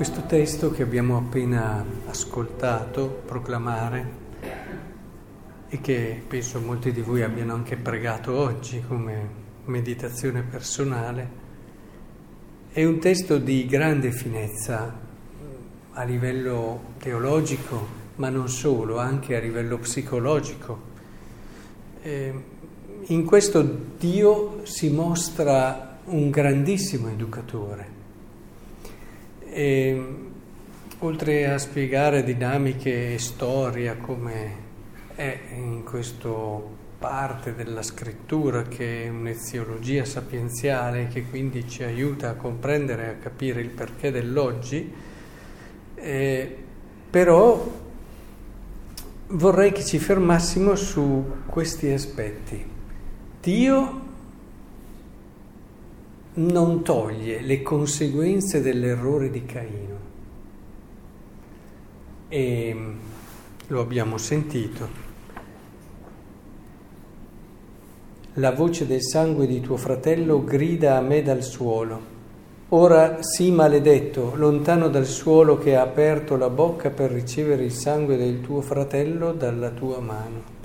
questo testo che abbiamo appena ascoltato proclamare e che penso molti di voi abbiano anche pregato oggi come meditazione personale, è un testo di grande finezza a livello teologico, ma non solo, anche a livello psicologico. Eh, in questo Dio si mostra un grandissimo educatore e, oltre a spiegare dinamiche e storia come è in questa parte della scrittura che è un'eziologia sapienziale che quindi ci aiuta a comprendere e a capire il perché dell'oggi, eh, però vorrei che ci fermassimo su questi aspetti. Dio non toglie le conseguenze dell'errore di Caino. E lo abbiamo sentito. La voce del sangue di tuo fratello grida a me dal suolo. Ora sii maledetto, lontano dal suolo che ha aperto la bocca per ricevere il sangue del tuo fratello dalla tua mano.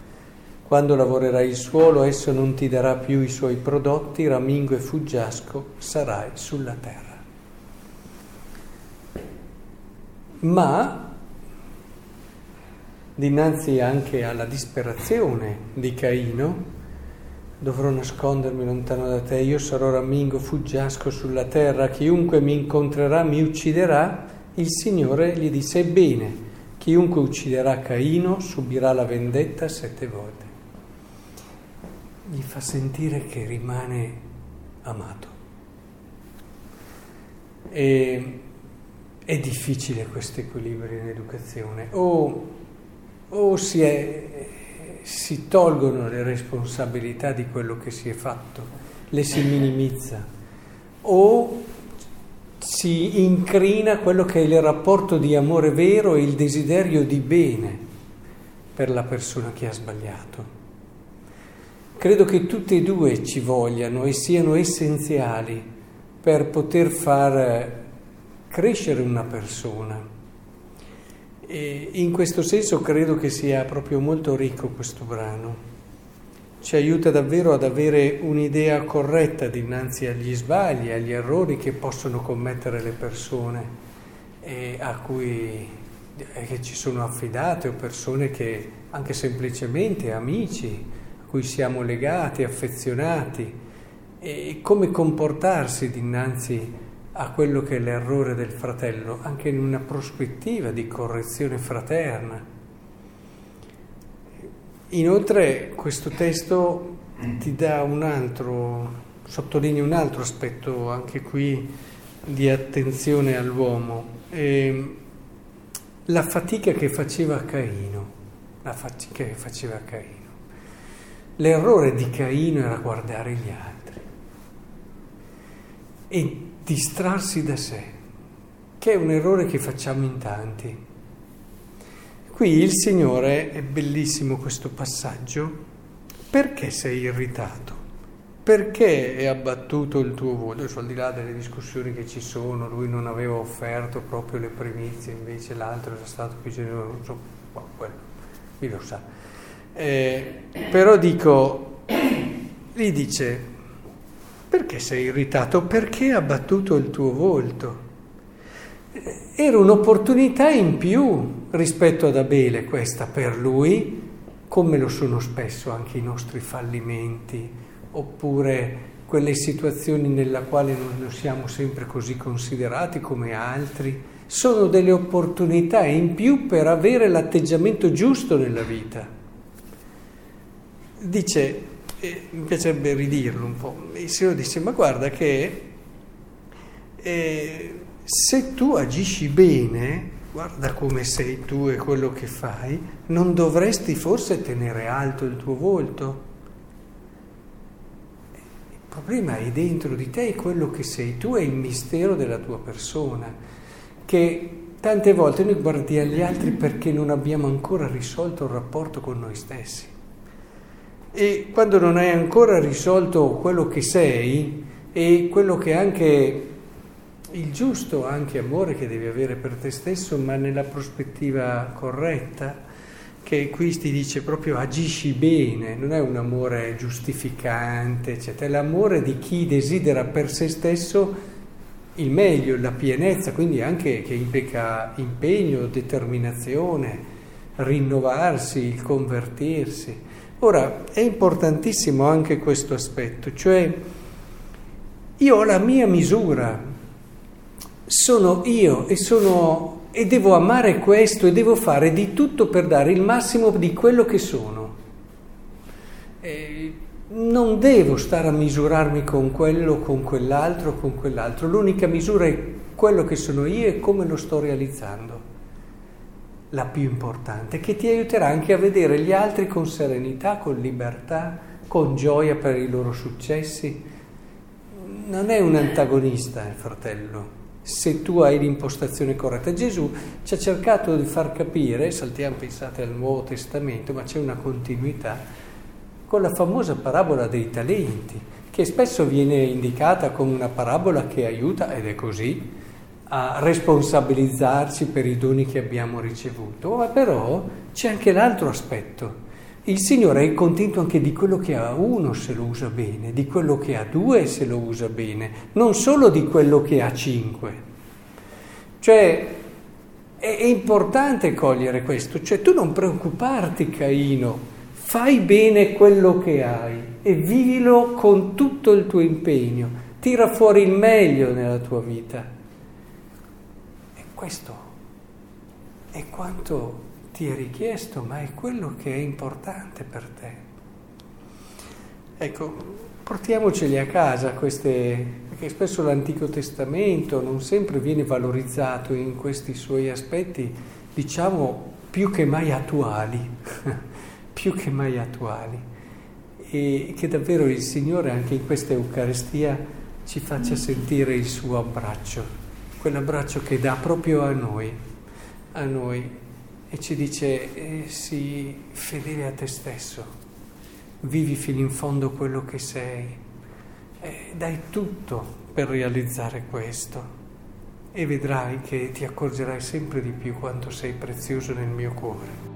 Quando lavorerai il suolo, esso non ti darà più i suoi prodotti, ramingo e fuggiasco sarai sulla terra. Ma, dinanzi anche alla disperazione di Caino, dovrò nascondermi lontano da te, io sarò ramingo, fuggiasco sulla terra, chiunque mi incontrerà mi ucciderà, il Signore gli disse, ebbene, chiunque ucciderà Caino subirà la vendetta sette volte gli fa sentire che rimane amato. E, è difficile questo equilibrio in educazione. O, o si, è, si tolgono le responsabilità di quello che si è fatto, le si minimizza, o si incrina quello che è il rapporto di amore vero e il desiderio di bene per la persona che ha sbagliato. Credo che tutte e due ci vogliano e siano essenziali per poter far crescere una persona. E in questo senso credo che sia proprio molto ricco questo brano. Ci aiuta davvero ad avere un'idea corretta dinanzi agli sbagli, agli errori che possono commettere le persone e a cui che ci sono affidate o persone che anche semplicemente amici cui siamo legati, affezionati e come comportarsi dinanzi a quello che è l'errore del fratello, anche in una prospettiva di correzione fraterna. Inoltre questo testo ti dà un altro, sottolinea un altro aspetto anche qui di attenzione all'uomo, eh, la fatica che faceva Caino, la fatica che faceva Caino. L'errore di Caino era guardare gli altri e distrarsi da sé, che è un errore che facciamo in tanti. Qui il Signore, è bellissimo questo passaggio, perché sei irritato? Perché è abbattuto il tuo voto? Adesso al di là delle discussioni che ci sono, lui non aveva offerto proprio le primizie, invece l'altro era stato più generoso, quello, chi lo sa. Eh, però dico, gli dice, perché sei irritato? Perché ha battuto il tuo volto? Era un'opportunità in più rispetto ad Abele questa per lui, come lo sono spesso anche i nostri fallimenti, oppure quelle situazioni nella quale non siamo sempre così considerati come altri, sono delle opportunità in più per avere l'atteggiamento giusto nella vita dice, eh, mi piacerebbe ridirlo un po', il Signore dice, ma guarda che eh, se tu agisci bene, guarda come sei tu e quello che fai, non dovresti forse tenere alto il tuo volto? Il problema è dentro di te, è quello che sei tu, è il mistero della tua persona, che tante volte noi guardiamo gli altri perché non abbiamo ancora risolto il rapporto con noi stessi. E quando non hai ancora risolto quello che sei e quello che anche il giusto anche amore che devi avere per te stesso, ma nella prospettiva corretta, che qui ti dice proprio agisci bene, non è un amore giustificante, eccetera, è l'amore di chi desidera per se stesso il meglio, la pienezza, quindi anche che implica impegno, determinazione, rinnovarsi, il convertirsi. Ora, è importantissimo anche questo aspetto, cioè io ho la mia misura, sono io e, sono, e devo amare questo e devo fare di tutto per dare il massimo di quello che sono. E non devo stare a misurarmi con quello, con quell'altro, con quell'altro. L'unica misura è quello che sono io e come lo sto realizzando la più importante, che ti aiuterà anche a vedere gli altri con serenità, con libertà, con gioia per i loro successi. Non è un antagonista il fratello, se tu hai l'impostazione corretta. Gesù ci ha cercato di far capire, saltiamo, pensate al Nuovo Testamento, ma c'è una continuità, con la famosa parabola dei talenti, che spesso viene indicata come una parabola che aiuta, ed è così, a responsabilizzarci per i doni che abbiamo ricevuto, ma però c'è anche l'altro aspetto. Il Signore è contento anche di quello che ha uno se lo usa bene, di quello che ha due se lo usa bene, non solo di quello che ha cinque. Cioè, è, importante cogliere questo, cioè tu non preoccuparti Caino, fai bene quello che hai e vivilo con tutto il tuo impegno, tira fuori il meglio nella tua vita. Questo è quanto ti è richiesto, ma è quello che è importante per te. Ecco, portiamoceli a casa queste, perché spesso l'Antico Testamento non sempre viene valorizzato in questi suoi aspetti, diciamo, più che mai attuali, più che mai attuali. E che davvero il Signore anche in questa Eucaristia ci faccia sentire il suo abbraccio quell'abbraccio che dà proprio a noi, a noi, e ci dice eh, sii fedele a te stesso, vivi fino in fondo quello che sei, eh, dai tutto per realizzare questo e vedrai che ti accorgerai sempre di più quanto sei prezioso nel mio cuore.